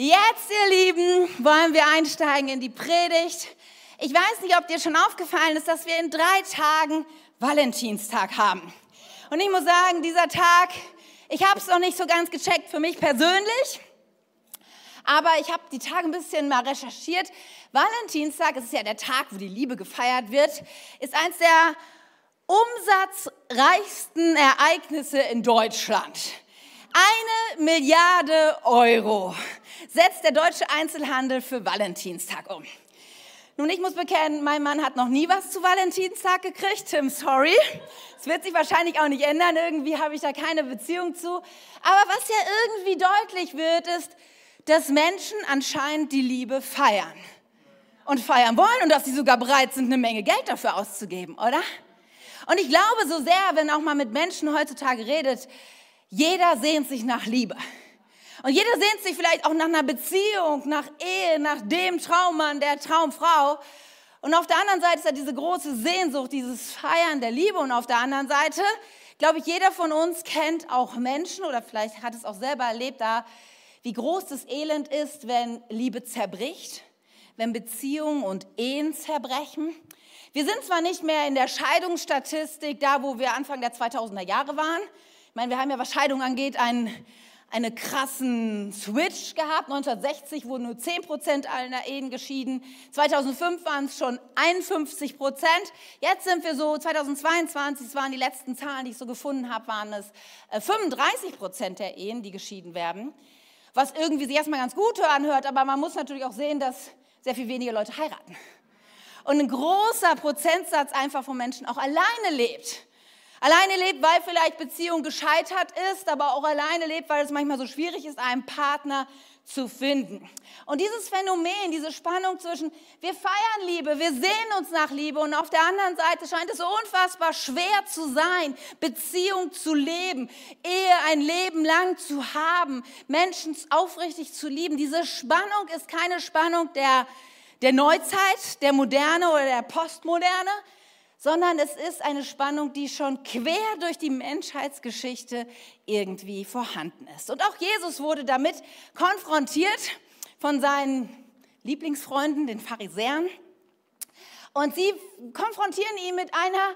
Jetzt, ihr Lieben, wollen wir einsteigen in die Predigt. Ich weiß nicht, ob dir schon aufgefallen ist, dass wir in drei Tagen Valentinstag haben. Und ich muss sagen, dieser Tag, ich habe es noch nicht so ganz gecheckt für mich persönlich, aber ich habe die Tage ein bisschen mal recherchiert. Valentinstag, es ist ja der Tag, wo die Liebe gefeiert wird, ist eins der umsatzreichsten Ereignisse in Deutschland. Eine Milliarde Euro setzt der deutsche Einzelhandel für Valentinstag um. Nun, ich muss bekennen, mein Mann hat noch nie was zu Valentinstag gekriegt. Tim, sorry. Es wird sich wahrscheinlich auch nicht ändern. Irgendwie habe ich da keine Beziehung zu. Aber was ja irgendwie deutlich wird, ist, dass Menschen anscheinend die Liebe feiern. Und feiern wollen und dass sie sogar bereit sind, eine Menge Geld dafür auszugeben, oder? Und ich glaube so sehr, wenn auch mal mit Menschen heutzutage redet, jeder sehnt sich nach Liebe. Und jeder sehnt sich vielleicht auch nach einer Beziehung, nach Ehe, nach dem Traummann, der Traumfrau. Und auf der anderen Seite ist ja diese große Sehnsucht, dieses Feiern der Liebe. Und auf der anderen Seite, glaube ich, jeder von uns kennt auch Menschen oder vielleicht hat es auch selber erlebt, da wie groß das Elend ist, wenn Liebe zerbricht, wenn Beziehungen und Ehen zerbrechen. Wir sind zwar nicht mehr in der Scheidungsstatistik, da wo wir Anfang der 2000er Jahre waren. Meine, wir haben ja, was Scheidung angeht, einen, einen krassen Switch gehabt. 1960 wurden nur 10 Prozent aller Ehen geschieden. 2005 waren es schon 51 Prozent. Jetzt sind wir so, 2022, das waren die letzten Zahlen, die ich so gefunden habe, waren es 35 äh, Prozent der Ehen, die geschieden werden. Was irgendwie sich erstmal ganz gut anhört, aber man muss natürlich auch sehen, dass sehr viel weniger Leute heiraten und ein großer Prozentsatz einfach von Menschen auch alleine lebt. Alleine lebt, weil vielleicht Beziehung gescheitert ist, aber auch alleine lebt, weil es manchmal so schwierig ist, einen Partner zu finden. Und dieses Phänomen, diese Spannung zwischen, wir feiern Liebe, wir sehen uns nach Liebe und auf der anderen Seite scheint es unfassbar schwer zu sein, Beziehung zu leben, Ehe ein Leben lang zu haben, Menschen aufrichtig zu lieben. Diese Spannung ist keine Spannung der der Neuzeit, der Moderne oder der Postmoderne, sondern es ist eine Spannung, die schon quer durch die Menschheitsgeschichte irgendwie vorhanden ist. Und auch Jesus wurde damit konfrontiert von seinen Lieblingsfreunden, den Pharisäern. Und sie konfrontieren ihn mit einer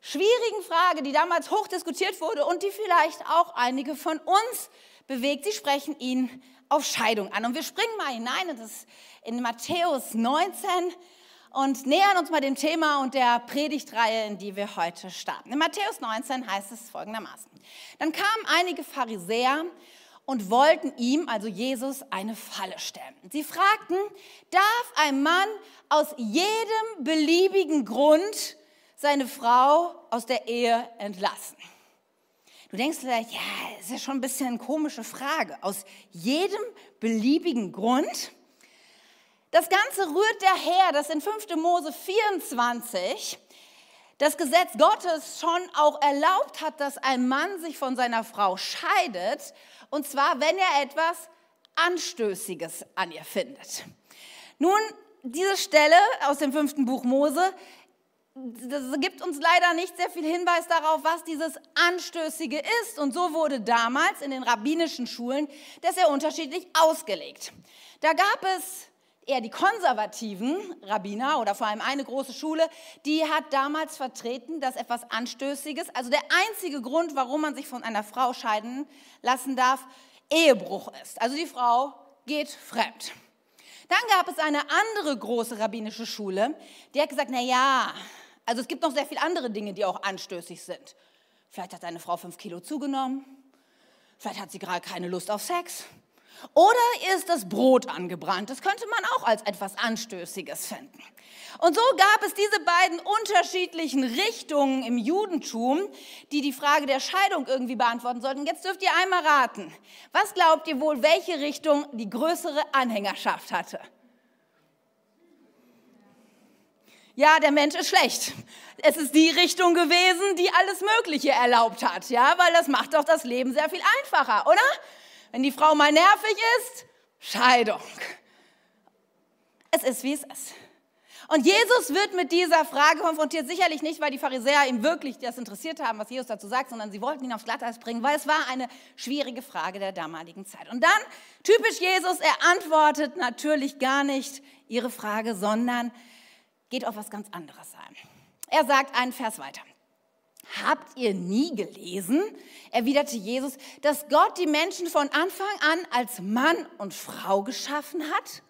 schwierigen Frage, die damals hoch diskutiert wurde und die vielleicht auch einige von uns bewegt. Sie sprechen ihn auf Scheidung an. Und wir springen mal hinein in, das, in Matthäus 19 und nähern uns mal dem Thema und der Predigtreihe, in die wir heute starten. In Matthäus 19 heißt es folgendermaßen. Dann kamen einige Pharisäer und wollten ihm, also Jesus, eine Falle stellen. Sie fragten, darf ein Mann aus jedem beliebigen Grund seine Frau aus der Ehe entlassen? Du denkst vielleicht, ja, ist ja schon ein bisschen eine komische Frage. Aus jedem beliebigen Grund. Das Ganze rührt daher, dass in 5. Mose 24 das Gesetz Gottes schon auch erlaubt hat, dass ein Mann sich von seiner Frau scheidet. Und zwar, wenn er etwas Anstößiges an ihr findet. Nun, diese Stelle aus dem fünften Buch Mose das gibt uns leider nicht sehr viel Hinweis darauf, was dieses Anstößige ist. Und so wurde damals in den rabbinischen Schulen das sehr unterschiedlich ausgelegt. Da gab es eher die konservativen Rabbiner oder vor allem eine große Schule, die hat damals vertreten, dass etwas Anstößiges, also der einzige Grund, warum man sich von einer Frau scheiden lassen darf, Ehebruch ist. Also die Frau geht fremd. Dann gab es eine andere große rabbinische Schule, die hat gesagt, na ja, also es gibt noch sehr viele andere Dinge, die auch anstößig sind. Vielleicht hat deine Frau fünf Kilo zugenommen. Vielleicht hat sie gerade keine Lust auf Sex. Oder ist das Brot angebrannt? Das könnte man auch als etwas Anstößiges finden. Und so gab es diese beiden unterschiedlichen Richtungen im Judentum, die die Frage der Scheidung irgendwie beantworten sollten. Jetzt dürft ihr einmal raten. Was glaubt ihr wohl, welche Richtung die größere Anhängerschaft hatte? ja, der Mensch ist schlecht. Es ist die Richtung gewesen, die alles Mögliche erlaubt hat, ja, weil das macht doch das Leben sehr viel einfacher, oder? Wenn die Frau mal nervig ist, Scheidung. Es ist, wie es ist. Und Jesus wird mit dieser Frage konfrontiert, sicherlich nicht, weil die Pharisäer ihm wirklich das interessiert haben, was Jesus dazu sagt, sondern sie wollten ihn aufs Glatteis bringen, weil es war eine schwierige Frage der damaligen Zeit. Und dann, typisch Jesus, er antwortet natürlich gar nicht ihre Frage, sondern geht auf was ganz anderes ein. Er sagt einen Vers weiter. Habt ihr nie gelesen, erwiderte Jesus, dass Gott die Menschen von Anfang an als Mann und Frau geschaffen hat?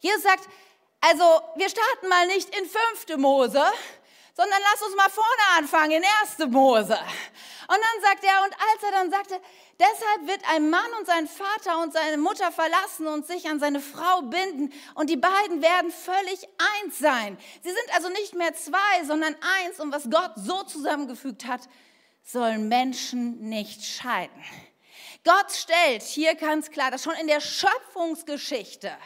Jesus sagt, also wir starten mal nicht in fünfte Mose, sondern lass uns mal vorne anfangen, in erste Mose. Und dann sagt er, und als er dann sagte, deshalb wird ein Mann und sein Vater und seine Mutter verlassen und sich an seine Frau binden und die beiden werden völlig eins sein. Sie sind also nicht mehr zwei, sondern eins und was Gott so zusammengefügt hat, sollen Menschen nicht scheiden. Gott stellt hier ganz klar, dass schon in der Schöpfungsgeschichte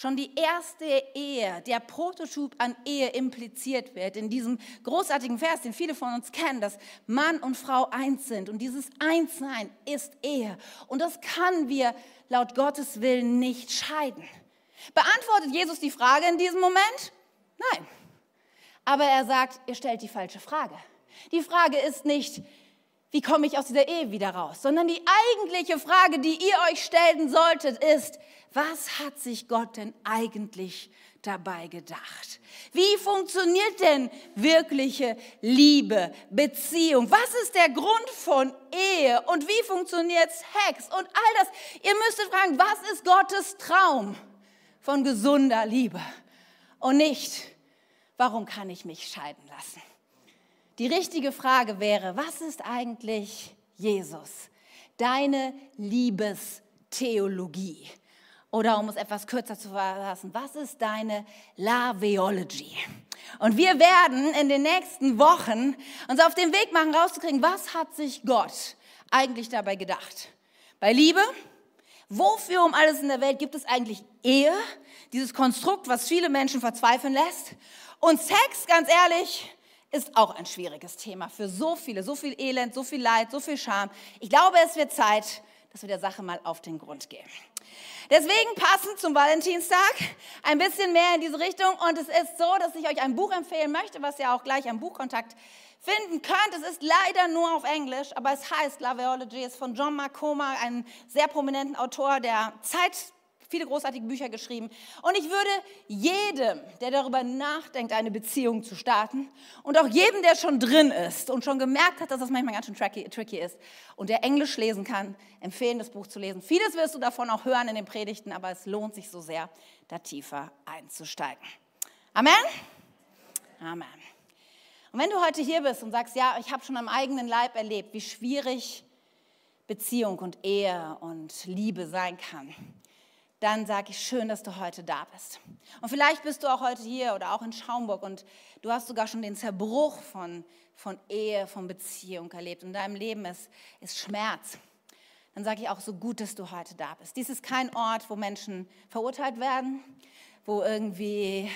schon die erste Ehe, der Prototyp an Ehe impliziert wird, in diesem großartigen Vers, den viele von uns kennen, dass Mann und Frau eins sind. Und dieses Einssein ist Ehe. Und das kann wir laut Gottes Willen nicht scheiden. Beantwortet Jesus die Frage in diesem Moment? Nein. Aber er sagt, ihr stellt die falsche Frage. Die Frage ist nicht, wie komme ich aus dieser Ehe wieder raus, sondern die eigentliche Frage, die ihr euch stellen solltet, ist, was hat sich Gott denn eigentlich dabei gedacht? Wie funktioniert denn wirkliche Liebe, Beziehung? Was ist der Grund von Ehe und wie funktioniert Sex und all das? Ihr müsstet fragen, was ist Gottes Traum von gesunder Liebe? Und nicht, warum kann ich mich scheiden lassen? Die richtige Frage wäre, was ist eigentlich Jesus? Deine Liebestheologie. Oder um es etwas kürzer zu fassen, was ist deine Laveology? Und wir werden in den nächsten Wochen uns auf den Weg machen, rauszukriegen, was hat sich Gott eigentlich dabei gedacht? Bei Liebe, wofür um alles in der Welt gibt es eigentlich Ehe? Dieses Konstrukt, was viele Menschen verzweifeln lässt. Und Sex, ganz ehrlich, ist auch ein schwieriges Thema für so viele, so viel Elend, so viel Leid, so viel Scham. Ich glaube, es wird Zeit, dass wir der Sache mal auf den Grund gehen. Deswegen passend zum Valentinstag ein bisschen mehr in diese Richtung. Und es ist so, dass ich euch ein Buch empfehlen möchte, was ihr auch gleich am Buchkontakt finden könnt. Es ist leider nur auf Englisch, aber es heißt Laveology, ist von John Marcoma, einem sehr prominenten Autor der Zeit viele großartige Bücher geschrieben. Und ich würde jedem, der darüber nachdenkt, eine Beziehung zu starten und auch jedem, der schon drin ist und schon gemerkt hat, dass das manchmal ganz schön tricky, tricky ist und der Englisch lesen kann, empfehlen, das Buch zu lesen. Vieles wirst du davon auch hören in den Predigten, aber es lohnt sich so sehr, da tiefer einzusteigen. Amen? Amen. Und wenn du heute hier bist und sagst, ja, ich habe schon am eigenen Leib erlebt, wie schwierig Beziehung und Ehe und Liebe sein kann, dann sage ich schön, dass du heute da bist. Und vielleicht bist du auch heute hier oder auch in Schaumburg und du hast sogar schon den Zerbruch von, von Ehe, von Beziehung erlebt. In deinem Leben ist, ist Schmerz. Dann sage ich auch so gut, dass du heute da bist. Dies ist kein Ort, wo Menschen verurteilt werden, wo irgendwie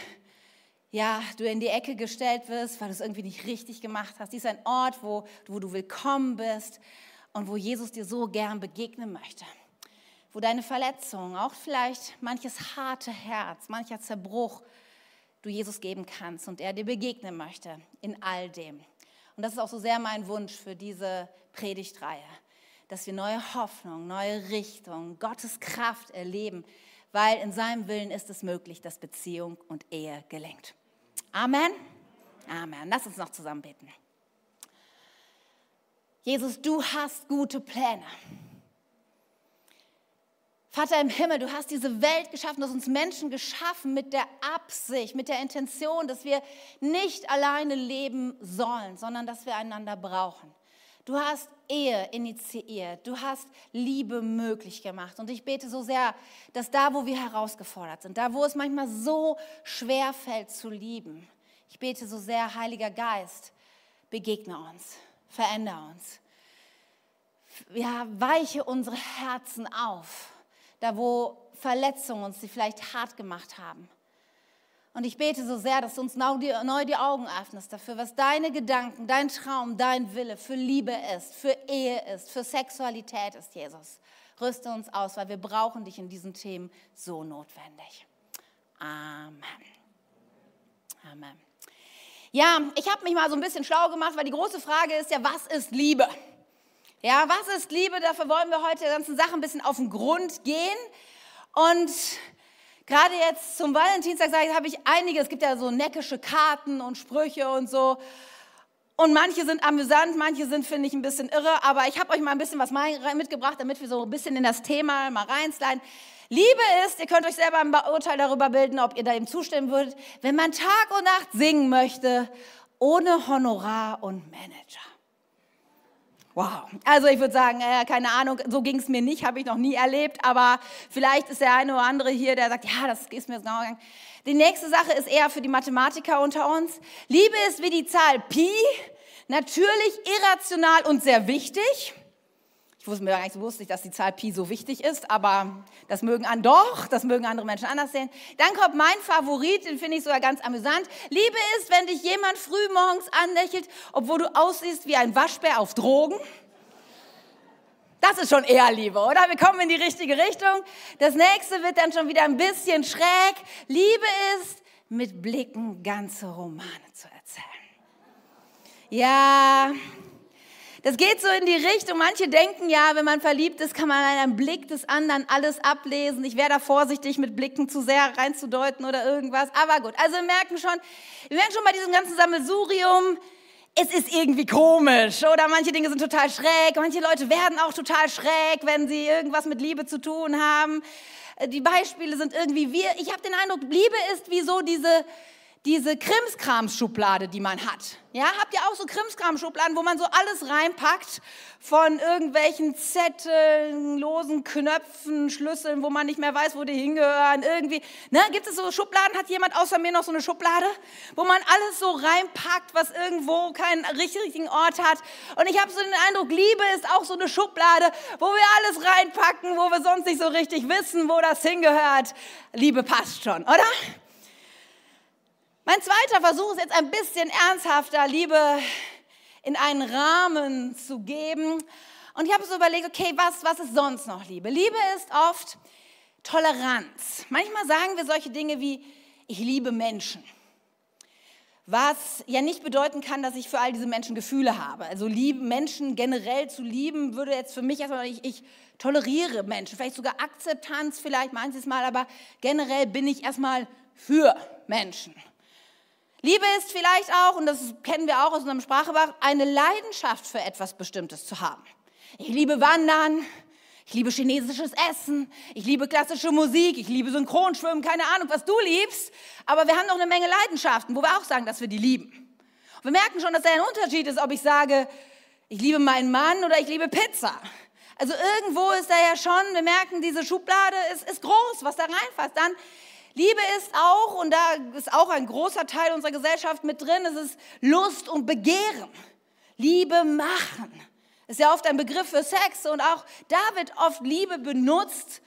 ja, du in die Ecke gestellt wirst, weil du es irgendwie nicht richtig gemacht hast. Dies ist ein Ort, wo, wo du willkommen bist und wo Jesus dir so gern begegnen möchte wo deine Verletzung, auch vielleicht manches harte Herz, mancher Zerbruch, du Jesus geben kannst und er dir begegnen möchte in all dem. Und das ist auch so sehr mein Wunsch für diese Predigtreihe, dass wir neue Hoffnung, neue Richtung, Gottes Kraft erleben, weil in seinem Willen ist es möglich, dass Beziehung und Ehe gelingt. Amen. Amen. Lass uns noch zusammen beten. Jesus, du hast gute Pläne. Vater im Himmel, du hast diese Welt geschaffen, du hast uns Menschen geschaffen mit der Absicht, mit der Intention, dass wir nicht alleine leben sollen, sondern dass wir einander brauchen. Du hast Ehe initiiert, du hast Liebe möglich gemacht. Und ich bete so sehr, dass da, wo wir herausgefordert sind, da, wo es manchmal so schwer fällt zu lieben, ich bete so sehr, Heiliger Geist, begegne uns, verändere uns. Ja, weiche unsere Herzen auf da wo Verletzungen uns die vielleicht hart gemacht haben. Und ich bete so sehr, dass du uns neu die, Augen öffnest dafür, was deine Gedanken, dein Traum, dein Wille für Liebe ist, für Ehe ist, für Sexualität ist, Jesus. Rüste uns aus, weil wir brauchen dich in diesen Themen so notwendig. Amen. Amen. Ja, ich habe mich mal so ein bisschen schlau gemacht, weil die große Frage ist ja, was ist Liebe? Ja, was ist Liebe? Dafür wollen wir heute der ganzen Sache ein bisschen auf den Grund gehen. Und gerade jetzt zum Valentinstag habe ich einige, es gibt ja so neckische Karten und Sprüche und so. Und manche sind amüsant, manche sind, finde ich, ein bisschen irre. Aber ich habe euch mal ein bisschen was mitgebracht, damit wir so ein bisschen in das Thema mal reinsliden. Liebe ist, ihr könnt euch selber ein Urteil darüber bilden, ob ihr da ihm zustimmen würdet, wenn man Tag und Nacht singen möchte, ohne Honorar und Manager. Wow. Also ich würde sagen, äh, keine Ahnung, so ging es mir nicht, habe ich noch nie erlebt, aber vielleicht ist der eine oder andere hier, der sagt, ja, das ist mir genau gegangen. Die nächste Sache ist eher für die Mathematiker unter uns. Liebe ist wie die Zahl Pi, natürlich irrational und sehr wichtig. Ich wusste mir gar nicht wusste dass die Zahl Pi so wichtig ist, aber das mögen an doch, das mögen andere Menschen anders sehen. Dann kommt mein Favorit, den finde ich sogar ganz amüsant. Liebe ist, wenn dich jemand früh morgens anlächelt, obwohl du aussiehst wie ein Waschbär auf Drogen. Das ist schon eher Liebe, oder? Wir kommen in die richtige Richtung. Das nächste wird dann schon wieder ein bisschen schräg. Liebe ist, mit Blicken ganze Romane zu erzählen. Ja, das geht so in die Richtung. Manche denken ja, wenn man verliebt ist, kann man an einem Blick des anderen alles ablesen. Ich wäre da vorsichtig, mit Blicken zu sehr reinzudeuten oder irgendwas. Aber gut, also wir merken schon, wir merken schon bei diesem ganzen Sammelsurium, es ist irgendwie komisch oder manche Dinge sind total schräg. Manche Leute werden auch total schräg, wenn sie irgendwas mit Liebe zu tun haben. Die Beispiele sind irgendwie wir. Ich habe den Eindruck, Liebe ist wie so diese diese Krimskramsschublade, die man hat. Ja, habt ihr auch so Krimskramschubladen, wo man so alles reinpackt von irgendwelchen Zetteln, losen Knöpfen, Schlüsseln, wo man nicht mehr weiß, wo die hingehören, irgendwie. Ne, gibt es so Schubladen? Hat jemand außer mir noch so eine Schublade, wo man alles so reinpackt, was irgendwo keinen richtigen Ort hat? Und ich habe so den Eindruck, Liebe ist auch so eine Schublade, wo wir alles reinpacken, wo wir sonst nicht so richtig wissen, wo das hingehört. Liebe passt schon, oder? Mein zweiter Versuch ist jetzt ein bisschen ernsthafter, Liebe in einen Rahmen zu geben. Und ich habe so überlegt, okay, was, was ist sonst noch Liebe? Liebe ist oft Toleranz. Manchmal sagen wir solche Dinge wie, ich liebe Menschen. Was ja nicht bedeuten kann, dass ich für all diese Menschen Gefühle habe. Also lieben, Menschen generell zu lieben, würde jetzt für mich erstmal, ich, ich toleriere Menschen, vielleicht sogar Akzeptanz vielleicht manches Mal, aber generell bin ich erstmal für Menschen. Liebe ist vielleicht auch, und das kennen wir auch aus unserem Sprachgebrauch, eine Leidenschaft für etwas Bestimmtes zu haben. Ich liebe Wandern, ich liebe chinesisches Essen, ich liebe klassische Musik, ich liebe Synchronschwimmen, keine Ahnung, was du liebst, aber wir haben noch eine Menge Leidenschaften, wo wir auch sagen, dass wir die lieben. Wir merken schon, dass da ein Unterschied ist, ob ich sage, ich liebe meinen Mann oder ich liebe Pizza. Also irgendwo ist da ja schon, wir merken, diese Schublade ist, ist groß, was da reinfasst. Dann Liebe ist auch, und da ist auch ein großer Teil unserer Gesellschaft mit drin, es ist Lust und Begehren. Liebe machen. Ist ja oft ein Begriff für Sex und auch da wird oft Liebe benutzt,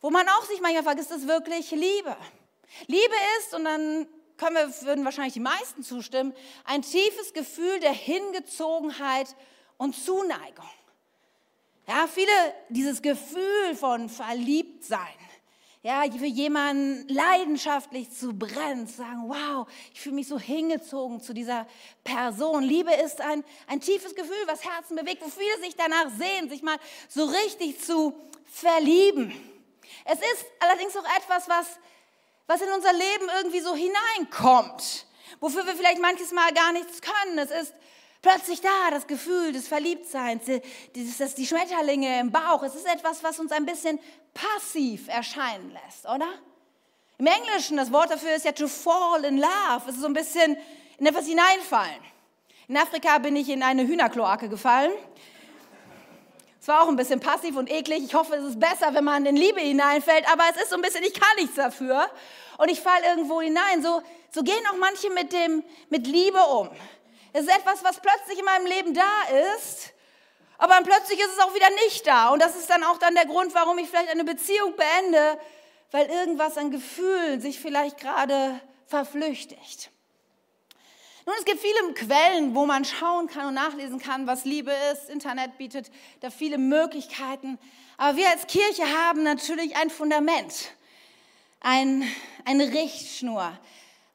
wo man auch sich manchmal fragt, ist das wirklich Liebe? Liebe ist, und dann können wir, würden wahrscheinlich die meisten zustimmen, ein tiefes Gefühl der Hingezogenheit und Zuneigung. Ja, viele, dieses Gefühl von Verliebtsein, ja, für jemanden leidenschaftlich zu brennen, zu sagen, wow, ich fühle mich so hingezogen zu dieser Person. Liebe ist ein, ein tiefes Gefühl, was Herzen bewegt, wo viele sich danach sehen, sich mal so richtig zu verlieben. Es ist allerdings auch etwas, was, was in unser Leben irgendwie so hineinkommt, wofür wir vielleicht manches Mal gar nichts können. Es ist plötzlich da, das Gefühl des Verliebtseins, dieses, das, die Schmetterlinge im Bauch. Es ist etwas, was uns ein bisschen passiv erscheinen lässt, oder? Im Englischen, das Wort dafür ist ja to fall in love. Es ist so ein bisschen in etwas hineinfallen. In Afrika bin ich in eine Hühnerkloake gefallen. Es war auch ein bisschen passiv und eklig. Ich hoffe, es ist besser, wenn man in Liebe hineinfällt, aber es ist so ein bisschen, ich kann nichts dafür. Und ich falle irgendwo hinein. So, so gehen auch manche mit, dem, mit Liebe um. Es ist etwas, was plötzlich in meinem Leben da ist aber plötzlich ist es auch wieder nicht da. Und das ist dann auch dann der Grund, warum ich vielleicht eine Beziehung beende, weil irgendwas an Gefühlen sich vielleicht gerade verflüchtigt. Nun, es gibt viele Quellen, wo man schauen kann und nachlesen kann, was Liebe ist. Internet bietet da viele Möglichkeiten. Aber wir als Kirche haben natürlich ein Fundament, ein, eine Richtschnur,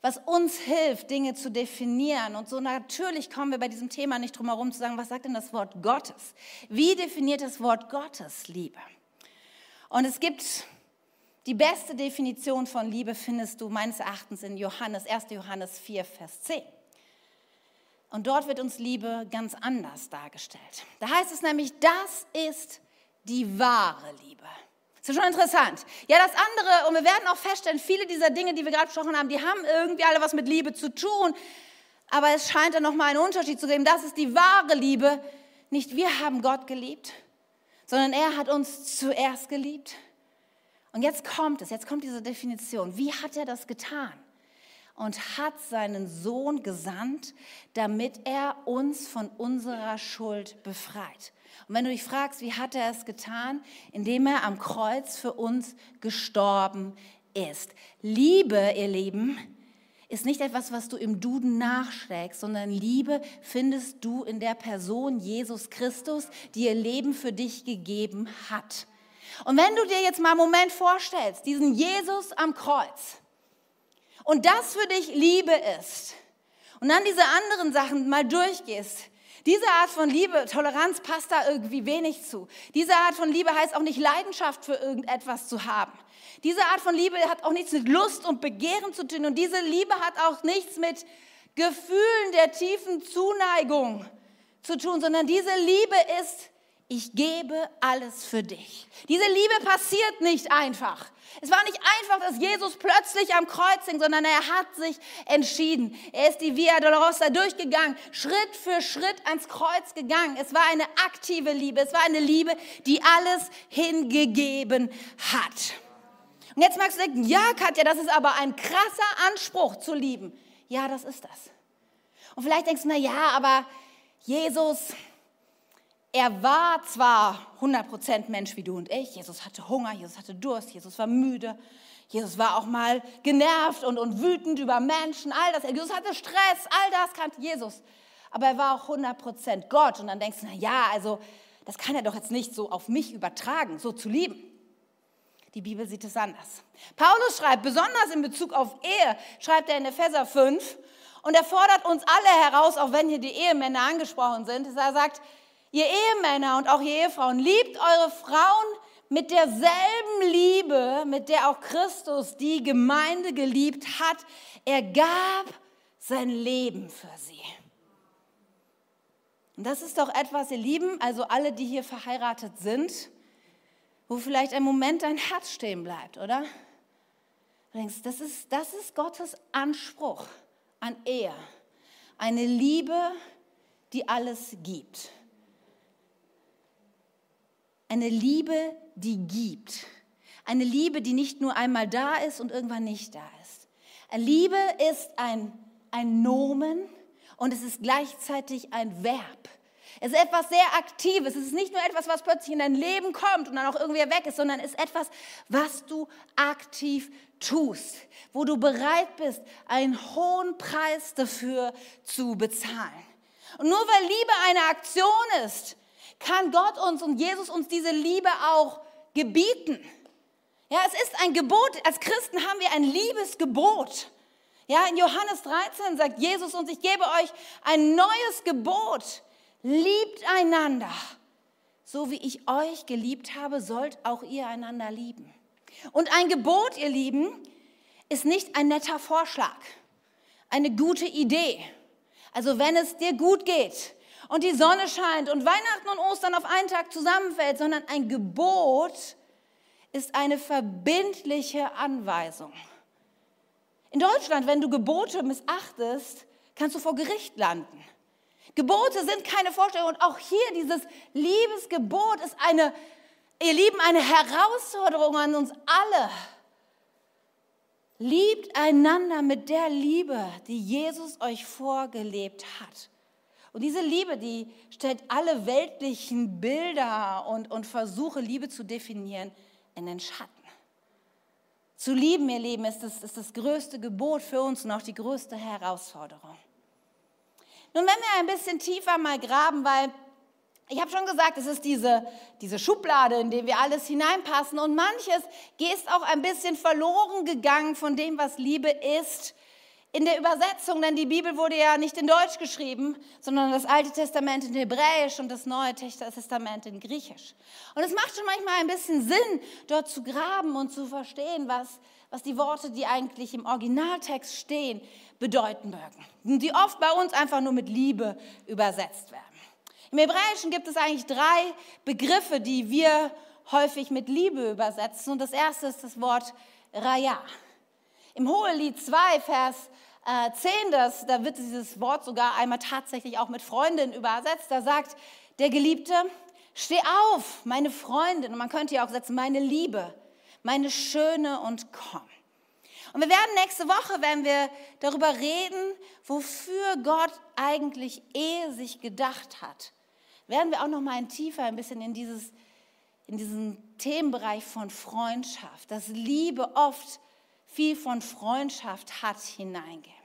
was uns hilft, Dinge zu definieren. Und so natürlich kommen wir bei diesem Thema nicht drum herum zu sagen, was sagt denn das Wort Gottes? Wie definiert das Wort Gottes Liebe? Und es gibt die beste Definition von Liebe, findest du meines Erachtens in Johannes, 1. Johannes 4, Vers 10. Und dort wird uns Liebe ganz anders dargestellt. Da heißt es nämlich, das ist die wahre Liebe. Das ist schon interessant. Ja, das andere, und wir werden auch feststellen, viele dieser Dinge, die wir gerade besprochen haben, die haben irgendwie alle was mit Liebe zu tun. Aber es scheint da nochmal einen Unterschied zu geben. Das ist die wahre Liebe. Nicht wir haben Gott geliebt, sondern er hat uns zuerst geliebt. Und jetzt kommt es, jetzt kommt diese Definition. Wie hat er das getan? Und hat seinen Sohn gesandt, damit er uns von unserer Schuld befreit. Und wenn du dich fragst, wie hat er es getan? Indem er am Kreuz für uns gestorben ist. Liebe, ihr Lieben, ist nicht etwas, was du im Duden nachschlägst, sondern Liebe findest du in der Person Jesus Christus, die ihr Leben für dich gegeben hat. Und wenn du dir jetzt mal einen Moment vorstellst, diesen Jesus am Kreuz, und das für dich Liebe ist, und dann diese anderen Sachen mal durchgehst, diese Art von Liebe, Toleranz passt da irgendwie wenig zu. Diese Art von Liebe heißt auch nicht Leidenschaft für irgendetwas zu haben. Diese Art von Liebe hat auch nichts mit Lust und Begehren zu tun. Und diese Liebe hat auch nichts mit Gefühlen der tiefen Zuneigung zu tun, sondern diese Liebe ist, ich gebe alles für dich. Diese Liebe passiert nicht einfach. Es war nicht einfach, dass Jesus plötzlich am Kreuz hing, sondern er hat sich entschieden. Er ist die Via Dolorosa durchgegangen, Schritt für Schritt ans Kreuz gegangen. Es war eine aktive Liebe. Es war eine Liebe, die alles hingegeben hat. Und jetzt magst du denken, ja, Katja, das ist aber ein krasser Anspruch zu lieben. Ja, das ist das. Und vielleicht denkst du, na ja, aber Jesus, er war zwar 100% Mensch wie du und ich. Jesus hatte Hunger, Jesus hatte Durst, Jesus war müde. Jesus war auch mal genervt und, und wütend über Menschen, all das. Jesus hatte Stress, all das kannte Jesus. Aber er war auch 100% Gott. Und dann denkst du, na ja, also das kann er doch jetzt nicht so auf mich übertragen, so zu lieben. Die Bibel sieht es anders. Paulus schreibt, besonders in Bezug auf Ehe, schreibt er in Epheser 5, und er fordert uns alle heraus, auch wenn hier die Ehemänner angesprochen sind. Er sagt, Ihr Ehemänner und auch ihr Ehefrauen, liebt eure Frauen mit derselben Liebe, mit der auch Christus die Gemeinde geliebt hat. Er gab sein Leben für sie. Und das ist doch etwas, ihr Lieben, also alle, die hier verheiratet sind, wo vielleicht ein Moment dein Herz stehen bleibt, oder? Das ist, das ist Gottes Anspruch an Ehe. Eine Liebe, die alles gibt. Eine Liebe, die gibt. Eine Liebe, die nicht nur einmal da ist und irgendwann nicht da ist. Liebe ist ein, ein Nomen und es ist gleichzeitig ein Verb. Es ist etwas sehr Aktives. Es ist nicht nur etwas, was plötzlich in dein Leben kommt und dann auch irgendwie weg ist, sondern es ist etwas, was du aktiv tust, wo du bereit bist, einen hohen Preis dafür zu bezahlen. Und nur weil Liebe eine Aktion ist, kann Gott uns und Jesus uns diese Liebe auch gebieten. Ja, es ist ein Gebot. Als Christen haben wir ein Liebesgebot. Ja, in Johannes 13 sagt Jesus uns, ich gebe euch ein neues Gebot. Liebt einander. So wie ich euch geliebt habe, sollt auch ihr einander lieben. Und ein Gebot, ihr Lieben, ist nicht ein netter Vorschlag, eine gute Idee. Also wenn es dir gut geht, und die Sonne scheint und Weihnachten und Ostern auf einen Tag zusammenfällt, sondern ein Gebot ist eine verbindliche Anweisung. In Deutschland, wenn du Gebote missachtest, kannst du vor Gericht landen. Gebote sind keine Vorstellung und auch hier dieses Liebesgebot ist eine, ihr Lieben, eine Herausforderung an uns alle. Liebt einander mit der Liebe, die Jesus euch vorgelebt hat. Und diese Liebe, die stellt alle weltlichen Bilder und, und Versuche, Liebe zu definieren, in den Schatten. Zu lieben, ihr Lieben, ist das, ist das größte Gebot für uns und auch die größte Herausforderung. Nun, wenn wir ein bisschen tiefer mal graben, weil ich habe schon gesagt, es ist diese, diese Schublade, in die wir alles hineinpassen und manches ist auch ein bisschen verloren gegangen von dem, was Liebe ist in der Übersetzung, denn die Bibel wurde ja nicht in Deutsch geschrieben, sondern das Alte Testament in Hebräisch und das Neue Testament in Griechisch. Und es macht schon manchmal ein bisschen Sinn, dort zu graben und zu verstehen, was, was die Worte, die eigentlich im Originaltext stehen, bedeuten mögen. Die oft bei uns einfach nur mit Liebe übersetzt werden. Im Hebräischen gibt es eigentlich drei Begriffe, die wir häufig mit Liebe übersetzen. Und das erste ist das Wort Raya. Im Hohelied 2, Vers 10, äh, das, da wird dieses Wort sogar einmal tatsächlich auch mit Freundin übersetzt. Da sagt der Geliebte, steh auf, meine Freundin. Und man könnte ja auch setzen, meine Liebe, meine Schöne und komm. Und wir werden nächste Woche, wenn wir darüber reden, wofür Gott eigentlich Ehe sich gedacht hat, werden wir auch noch mal ein tiefer ein bisschen in dieses in diesen Themenbereich von Freundschaft, dass Liebe oft viel von Freundschaft hat, hineingehen.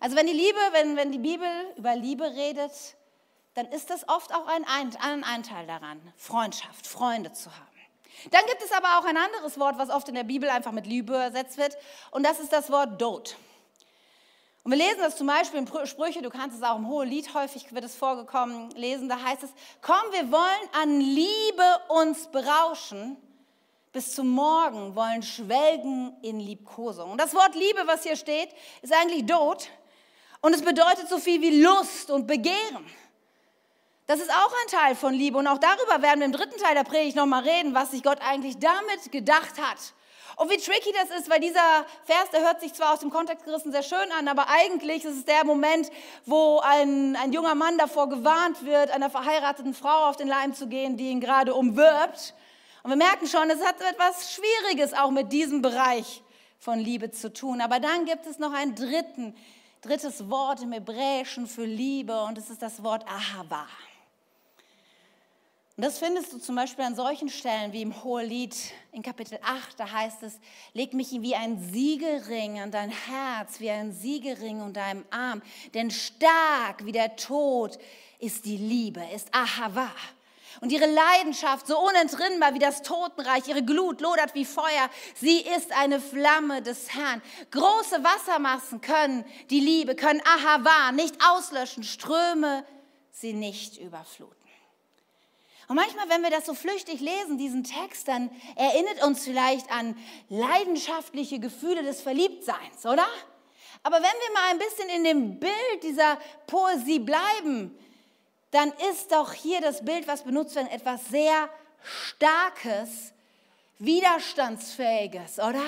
Also wenn die Liebe, wenn, wenn die Bibel über Liebe redet, dann ist das oft auch ein, ein Anteil daran, Freundschaft, Freunde zu haben. Dann gibt es aber auch ein anderes Wort, was oft in der Bibel einfach mit Liebe ersetzt wird, und das ist das Wort Dot. Und wir lesen das zum Beispiel in Sprüche, du kannst es auch im Hohelied, häufig wird es vorgekommen, lesen, da heißt es, komm, wir wollen an Liebe uns berauschen, bis zum Morgen wollen schwelgen in Liebkosung. Und das Wort Liebe, was hier steht, ist eigentlich Dot und es bedeutet so viel wie Lust und Begehren. Das ist auch ein Teil von Liebe und auch darüber werden wir im dritten Teil der Predigt nochmal reden, was sich Gott eigentlich damit gedacht hat und wie tricky das ist, weil dieser Vers, der hört sich zwar aus dem Kontext gerissen sehr schön an, aber eigentlich ist es der Moment, wo ein, ein junger Mann davor gewarnt wird, einer verheirateten Frau auf den Leim zu gehen, die ihn gerade umwirbt. Und wir merken schon, es hat etwas Schwieriges auch mit diesem Bereich von Liebe zu tun. Aber dann gibt es noch ein dritten, drittes Wort im Hebräischen für Liebe und es ist das Wort Ahava. Und das findest du zum Beispiel an solchen Stellen wie im Hohelied in Kapitel 8, da heißt es, leg mich wie ein Siegelring an dein Herz, wie ein Siegelring um deinem Arm, denn stark wie der Tod ist die Liebe, ist Ahava. Und ihre Leidenschaft so unentrinnbar wie das Totenreich, ihre Glut lodert wie Feuer. Sie ist eine Flamme des Herrn. Große Wassermassen können die Liebe, können Ahava nicht auslöschen, Ströme sie nicht überfluten. Und manchmal, wenn wir das so flüchtig lesen, diesen Text, dann erinnert uns vielleicht an leidenschaftliche Gefühle des Verliebtseins, oder? Aber wenn wir mal ein bisschen in dem Bild dieser Poesie bleiben, dann ist doch hier das Bild, was benutzt wird, etwas sehr Starkes, Widerstandsfähiges, oder?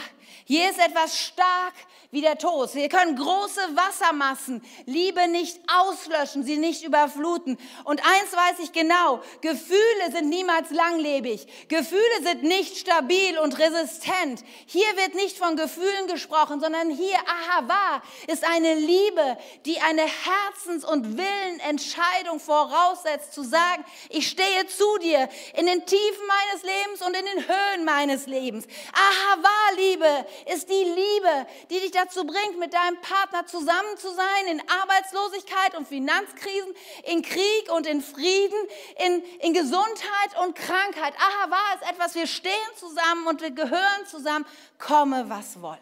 Hier ist etwas stark wie der Tod. Wir können große Wassermassen, Liebe nicht auslöschen, sie nicht überfluten. Und eins weiß ich genau, Gefühle sind niemals langlebig. Gefühle sind nicht stabil und resistent. Hier wird nicht von Gefühlen gesprochen, sondern hier, Ahava, ist eine Liebe, die eine Herzens- und Willenentscheidung voraussetzt, zu sagen, ich stehe zu dir in den Tiefen meines Lebens und in den Höhen meines Lebens. Ahava, Liebe, ist die Liebe, die dich dazu bringt, mit deinem Partner zusammen zu sein, in Arbeitslosigkeit und Finanzkrisen, in Krieg und in Frieden, in, in Gesundheit und Krankheit. Ahava ist etwas, wir stehen zusammen und wir gehören zusammen, komme was wolle.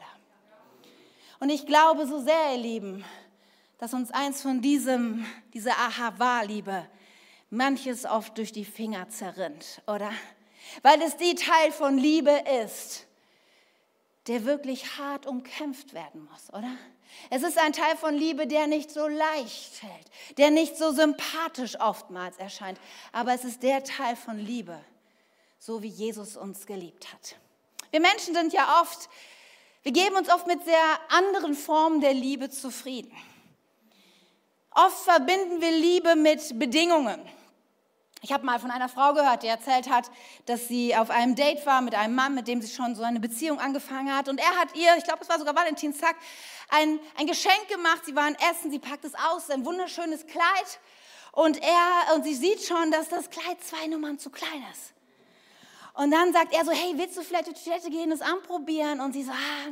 Und ich glaube so sehr, ihr Lieben, dass uns eins von diesem, dieser Ahava-Liebe, manches oft durch die Finger zerrinnt, oder? Weil es die Teil von Liebe ist, der wirklich hart umkämpft werden muss, oder? Es ist ein Teil von Liebe, der nicht so leicht fällt, der nicht so sympathisch oftmals erscheint, aber es ist der Teil von Liebe, so wie Jesus uns geliebt hat. Wir Menschen sind ja oft, wir geben uns oft mit sehr anderen Formen der Liebe zufrieden. Oft verbinden wir Liebe mit Bedingungen. Ich habe mal von einer Frau gehört, die erzählt hat, dass sie auf einem Date war mit einem Mann, mit dem sie schon so eine Beziehung angefangen hat. Und er hat ihr, ich glaube, es war sogar Valentinstag, ein, ein Geschenk gemacht. Sie waren essen, sie packt es aus, ein wunderschönes Kleid. Und er, und sie sieht schon, dass das Kleid zwei Nummern zu klein ist. Und dann sagt er so, hey, willst du vielleicht die Toilette gehen, es anprobieren? Und sie so, ah,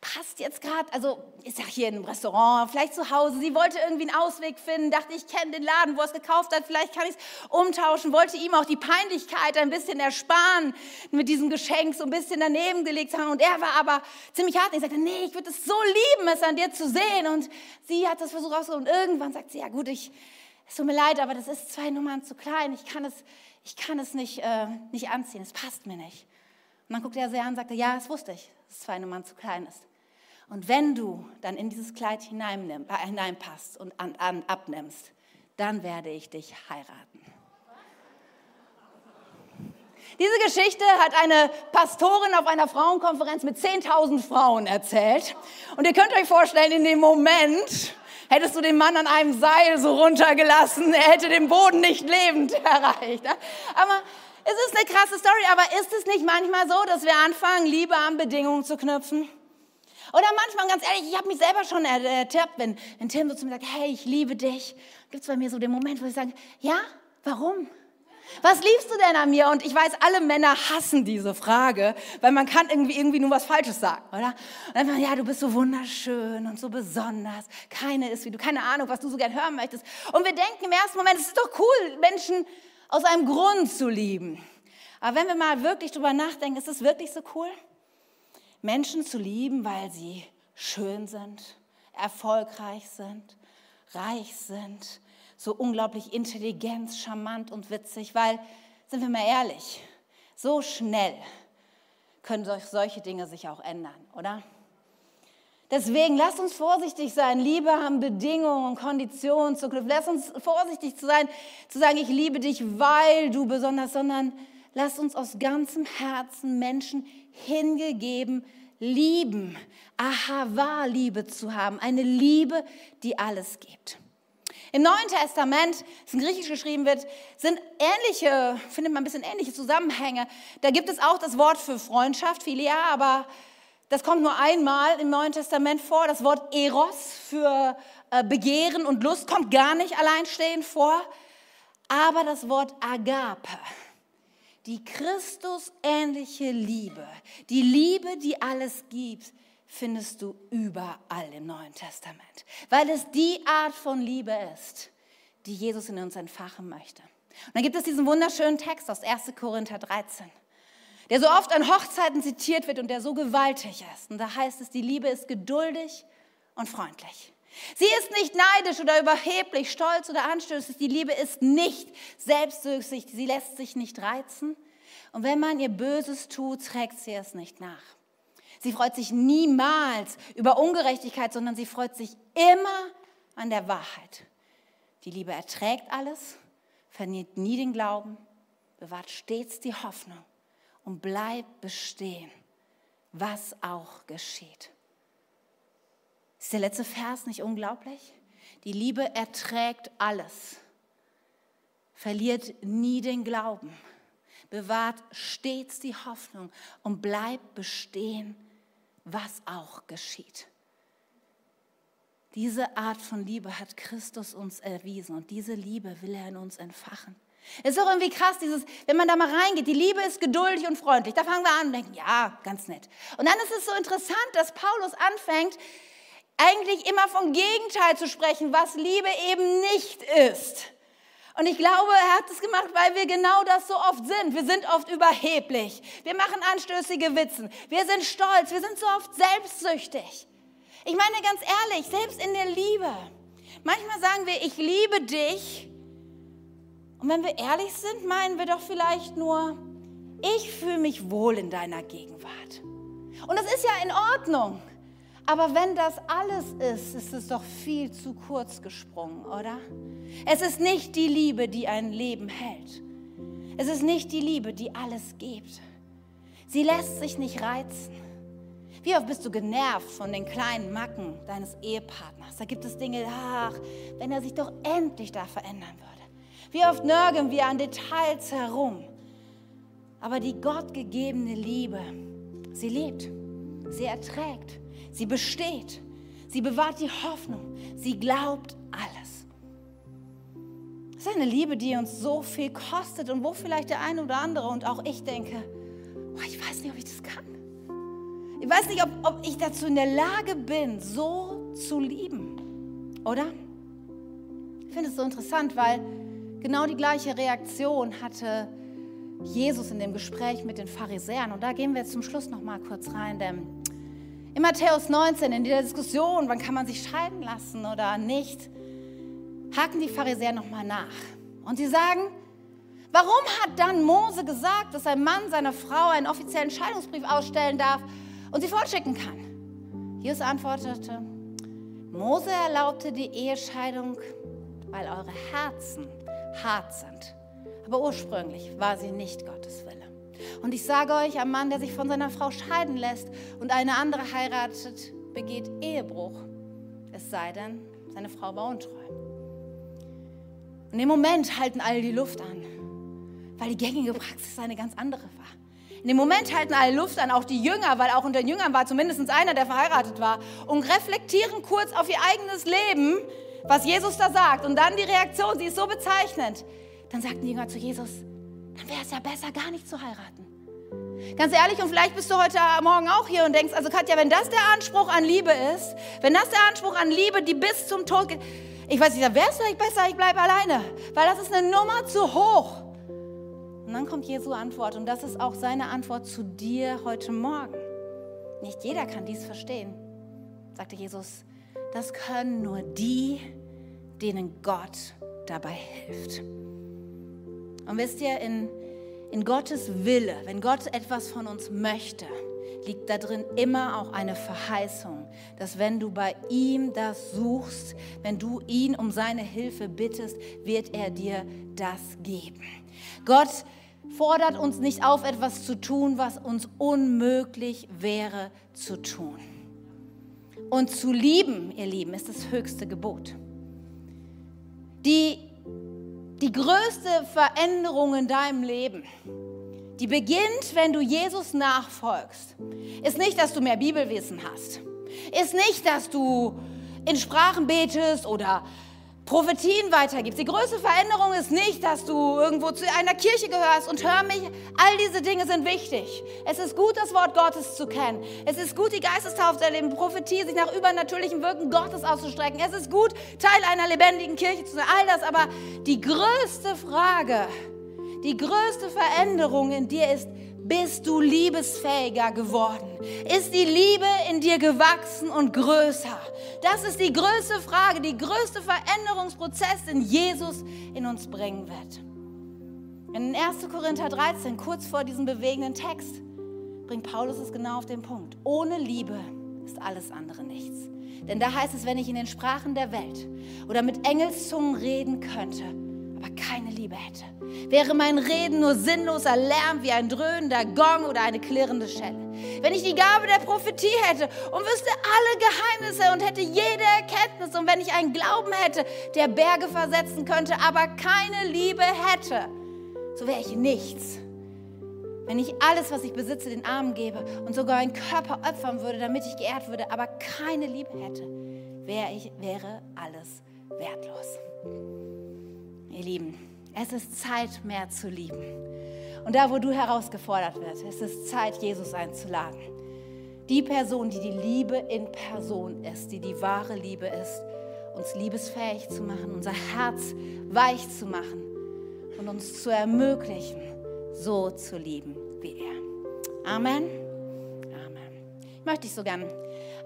passt jetzt gerade, also ist ja hier im Restaurant, vielleicht zu Hause. Sie wollte irgendwie einen Ausweg finden, dachte, ich kenne den Laden, wo er es gekauft hat, vielleicht kann ich es umtauschen, wollte ihm auch die Peinlichkeit ein bisschen ersparen mit diesem Geschenk, so ein bisschen daneben gelegt haben. Und er war aber ziemlich hart und ich sagte, nee, ich würde es so lieben, es an dir zu sehen. Und sie hat das versucht rauszuholen und irgendwann sagt sie, ja gut, ich, es tut mir leid, aber das ist zwei Nummern zu klein, ich kann es, ich kann es nicht, äh, nicht anziehen, es passt mir nicht. Und dann guckte er sie an und sagte, ja, das wusste ich, dass zwei Nummern zu klein ist. Und wenn du dann in dieses Kleid äh, hineinpasst und an, an, abnimmst, dann werde ich dich heiraten. Diese Geschichte hat eine Pastorin auf einer Frauenkonferenz mit 10.000 Frauen erzählt. Und ihr könnt euch vorstellen, in dem Moment hättest du den Mann an einem Seil so runtergelassen, er hätte den Boden nicht lebend erreicht. Aber es ist eine krasse Story, aber ist es nicht manchmal so, dass wir anfangen, Liebe an Bedingungen zu knüpfen? Oder manchmal, ganz ehrlich, ich habe mich selber schon ertappt, wenn, wenn Tim so zu mir sagt, hey, ich liebe dich, gibt es bei mir so den Moment, wo ich sage, ja, warum? Was liebst du denn an mir? Und ich weiß, alle Männer hassen diese Frage, weil man kann irgendwie, irgendwie nur was Falsches sagen, oder? Und dann ja, du bist so wunderschön und so besonders. Keine ist wie du, keine Ahnung, was du so gern hören möchtest. Und wir denken im ersten Moment, es ist doch cool, Menschen aus einem Grund zu lieben. Aber wenn wir mal wirklich drüber nachdenken, ist es wirklich so cool? Menschen zu lieben, weil sie schön sind, erfolgreich sind, reich sind, so unglaublich intelligent, charmant und witzig, weil, sind wir mal ehrlich, so schnell können solche Dinge sich auch ändern, oder? Deswegen lasst uns vorsichtig sein. Liebe haben Bedingungen und Konditionen zu knüpfen. Lass uns vorsichtig sein, zu sagen, ich liebe dich, weil du besonders, sondern lasst uns aus ganzem Herzen Menschen hingegeben lieben, Ahava-Liebe zu haben, eine Liebe, die alles gibt. Im Neuen Testament, das in Griechisch geschrieben wird, sind ähnliche, findet man ein bisschen ähnliche Zusammenhänge. Da gibt es auch das Wort für Freundschaft, Philia, aber das kommt nur einmal im Neuen Testament vor. Das Wort Eros für äh, Begehren und Lust kommt gar nicht alleinstehend vor. Aber das Wort Agape, die Christusähnliche Liebe, die Liebe, die alles gibt, findest du überall im Neuen Testament, weil es die Art von Liebe ist, die Jesus in uns entfachen möchte. Und dann gibt es diesen wunderschönen Text aus 1. Korinther 13, der so oft an Hochzeiten zitiert wird und der so gewaltig ist. Und da heißt es, die Liebe ist geduldig und freundlich. Sie ist nicht neidisch oder überheblich, stolz oder anstößig. Die Liebe ist nicht selbstsüchtig. Sie lässt sich nicht reizen. Und wenn man ihr Böses tut, trägt sie es nicht nach. Sie freut sich niemals über Ungerechtigkeit, sondern sie freut sich immer an der Wahrheit. Die Liebe erträgt alles, verliert nie den Glauben, bewahrt stets die Hoffnung und bleibt bestehen, was auch geschieht. Ist der letzte Vers nicht unglaublich? Die Liebe erträgt alles, verliert nie den Glauben, bewahrt stets die Hoffnung und bleibt bestehen, was auch geschieht. Diese Art von Liebe hat Christus uns erwiesen und diese Liebe will er in uns entfachen. Es ist auch irgendwie krass, dieses, wenn man da mal reingeht, die Liebe ist geduldig und freundlich. Da fangen wir an und denken, ja, ganz nett. Und dann ist es so interessant, dass Paulus anfängt, eigentlich immer vom Gegenteil zu sprechen, was Liebe eben nicht ist. Und ich glaube, er hat es gemacht, weil wir genau das so oft sind. Wir sind oft überheblich. Wir machen anstößige Witzen. Wir sind stolz. Wir sind so oft selbstsüchtig. Ich meine ganz ehrlich, selbst in der Liebe. Manchmal sagen wir, ich liebe dich. Und wenn wir ehrlich sind, meinen wir doch vielleicht nur, ich fühle mich wohl in deiner Gegenwart. Und das ist ja in Ordnung. Aber wenn das alles ist, ist es doch viel zu kurz gesprungen, oder? Es ist nicht die Liebe, die ein Leben hält. Es ist nicht die Liebe, die alles gibt. Sie lässt sich nicht reizen. Wie oft bist du genervt von den kleinen Macken deines Ehepartners? Da gibt es Dinge, ach, wenn er sich doch endlich da verändern würde. Wie oft nörgeln wir an Details herum. Aber die gottgegebene Liebe, sie lebt, sie erträgt, Sie besteht. Sie bewahrt die Hoffnung. Sie glaubt alles. Es ist eine Liebe, die uns so viel kostet und wo vielleicht der eine oder andere und auch ich denke, oh, ich weiß nicht, ob ich das kann. Ich weiß nicht, ob, ob ich dazu in der Lage bin, so zu lieben. Oder? Ich finde es so interessant, weil genau die gleiche Reaktion hatte Jesus in dem Gespräch mit den Pharisäern. Und da gehen wir jetzt zum Schluss noch mal kurz rein, denn in Matthäus 19, in dieser Diskussion, wann kann man sich scheiden lassen oder nicht, haken die Pharisäer noch mal nach. Und sie sagen, warum hat dann Mose gesagt, dass ein Mann seiner Frau einen offiziellen Scheidungsbrief ausstellen darf und sie vorschicken kann? Jesus antwortete, Mose erlaubte die Ehescheidung, weil eure Herzen hart sind. Aber ursprünglich war sie nicht Gottes Wille. Und ich sage euch, ein Mann, der sich von seiner Frau scheiden lässt und eine andere heiratet, begeht Ehebruch. Es sei denn, seine Frau war untreu. Und im Moment halten alle die Luft an, weil die gängige Praxis eine ganz andere war. In dem Moment halten alle Luft an, auch die Jünger, weil auch unter den Jüngern war zumindest einer, der verheiratet war, und reflektieren kurz auf ihr eigenes Leben, was Jesus da sagt. Und dann die Reaktion, sie ist so bezeichnend. Dann sagten die Jünger zu Jesus, dann wäre es ja besser, gar nicht zu heiraten. Ganz ehrlich, und vielleicht bist du heute Morgen auch hier und denkst, also Katja, wenn das der Anspruch an Liebe ist, wenn das der Anspruch an Liebe, die bis zum Tod geht, ich weiß nicht, dann wäre es vielleicht besser, ich bleibe alleine, weil das ist eine Nummer zu hoch. Und dann kommt Jesu Antwort und das ist auch seine Antwort zu dir heute Morgen. Nicht jeder kann dies verstehen, sagte Jesus. Das können nur die, denen Gott dabei hilft. Und wisst ihr, in, in Gottes Wille, wenn Gott etwas von uns möchte, liegt da drin immer auch eine Verheißung, dass wenn du bei ihm das suchst, wenn du ihn um seine Hilfe bittest, wird er dir das geben. Gott fordert uns nicht auf, etwas zu tun, was uns unmöglich wäre zu tun. Und zu lieben, ihr Lieben, ist das höchste Gebot. Die die größte Veränderung in deinem Leben, die beginnt, wenn du Jesus nachfolgst, ist nicht, dass du mehr Bibelwissen hast. Ist nicht, dass du in Sprachen betest oder Prophetien weitergibst. Die größte Veränderung ist nicht, dass du irgendwo zu einer Kirche gehörst und hör mich, all diese Dinge sind wichtig. Es ist gut, das Wort Gottes zu kennen. Es ist gut, die Geistestaufe zu erleben, Prophetie, sich nach übernatürlichen Wirken Gottes auszustrecken. Es ist gut, Teil einer lebendigen Kirche zu sein. All das, aber die größte Frage, die größte Veränderung in dir ist, bist du liebesfähiger geworden? Ist die Liebe in dir gewachsen und größer? Das ist die größte Frage, die größte Veränderungsprozess, den Jesus in uns bringen wird. In 1. Korinther 13, kurz vor diesem bewegenden Text, bringt Paulus es genau auf den Punkt. Ohne Liebe ist alles andere nichts. Denn da heißt es, wenn ich in den Sprachen der Welt oder mit Engelszungen reden könnte, aber keine Liebe hätte, wäre mein Reden nur sinnloser Lärm wie ein dröhnender Gong oder eine klirrende Schelle. Wenn ich die Gabe der Prophetie hätte und wüsste alle Geheimnisse und hätte jede Erkenntnis und wenn ich einen Glauben hätte, der Berge versetzen könnte, aber keine Liebe hätte, so wäre ich nichts. Wenn ich alles, was ich besitze, den Armen gebe und sogar meinen Körper opfern würde, damit ich geehrt würde, aber keine Liebe hätte, wäre, ich, wäre alles wertlos. Ihr Lieben, es ist Zeit, mehr zu lieben. Und da, wo du herausgefordert wirst, es ist Zeit, Jesus einzuladen. Die Person, die die Liebe in Person ist, die die wahre Liebe ist, uns liebesfähig zu machen, unser Herz weich zu machen und uns zu ermöglichen, so zu lieben wie er. Amen. Amen. Ich möchte dich so gern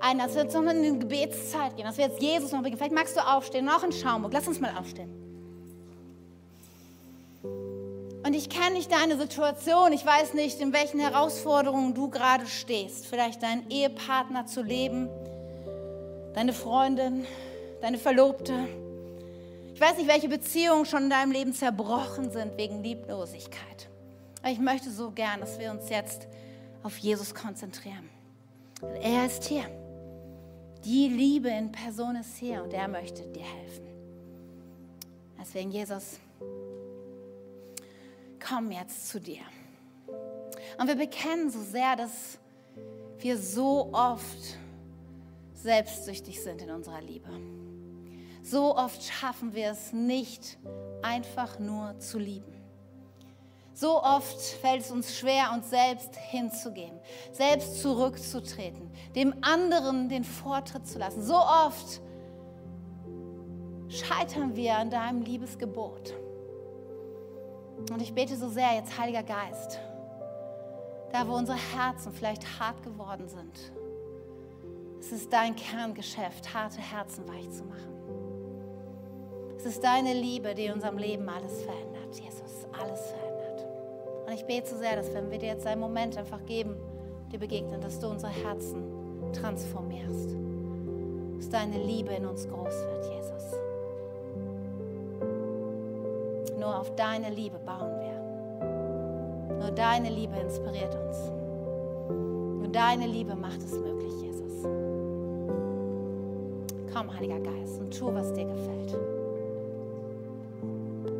ein, dass wir jetzt noch in die Gebetszeit gehen, dass wir jetzt Jesus noch begegnen. Vielleicht magst du aufstehen auch in Schaumburg. Lass uns mal aufstehen. Und ich kenne nicht deine Situation. Ich weiß nicht, in welchen Herausforderungen du gerade stehst. Vielleicht deinen Ehepartner zu leben, deine Freundin, deine Verlobte. Ich weiß nicht, welche Beziehungen schon in deinem Leben zerbrochen sind wegen Lieblosigkeit. Aber ich möchte so gern, dass wir uns jetzt auf Jesus konzentrieren. Er ist hier. Die Liebe in Person ist hier und er möchte dir helfen. Deswegen, Jesus, komm jetzt zu dir. Und wir bekennen so sehr, dass wir so oft selbstsüchtig sind in unserer Liebe. So oft schaffen wir es nicht, einfach nur zu lieben, So oft fällt es uns schwer, uns selbst hinzugeben, selbst zurückzutreten, dem anderen den Vortritt zu lassen. So oft scheitern wir an deinem Liebesgebot. Und ich bete so sehr jetzt, Heiliger Geist, da wo unsere Herzen vielleicht hart geworden sind. Es ist dein Kerngeschäft, harte Herzen weich zu machen. Es ist deine Liebe, die in unserem Leben alles verändert, Jesus, alles verändert. Und ich bete so sehr, dass wenn wir dir jetzt einen Moment einfach geben, dir begegnen, dass du unsere Herzen transformierst. Dass deine Liebe in uns groß wird, Jesus. Nur auf deine Liebe bauen wir. Nur deine Liebe inspiriert uns. Nur deine Liebe macht es möglich, Jesus. Komm, Heiliger Geist, und tu, was dir gefällt.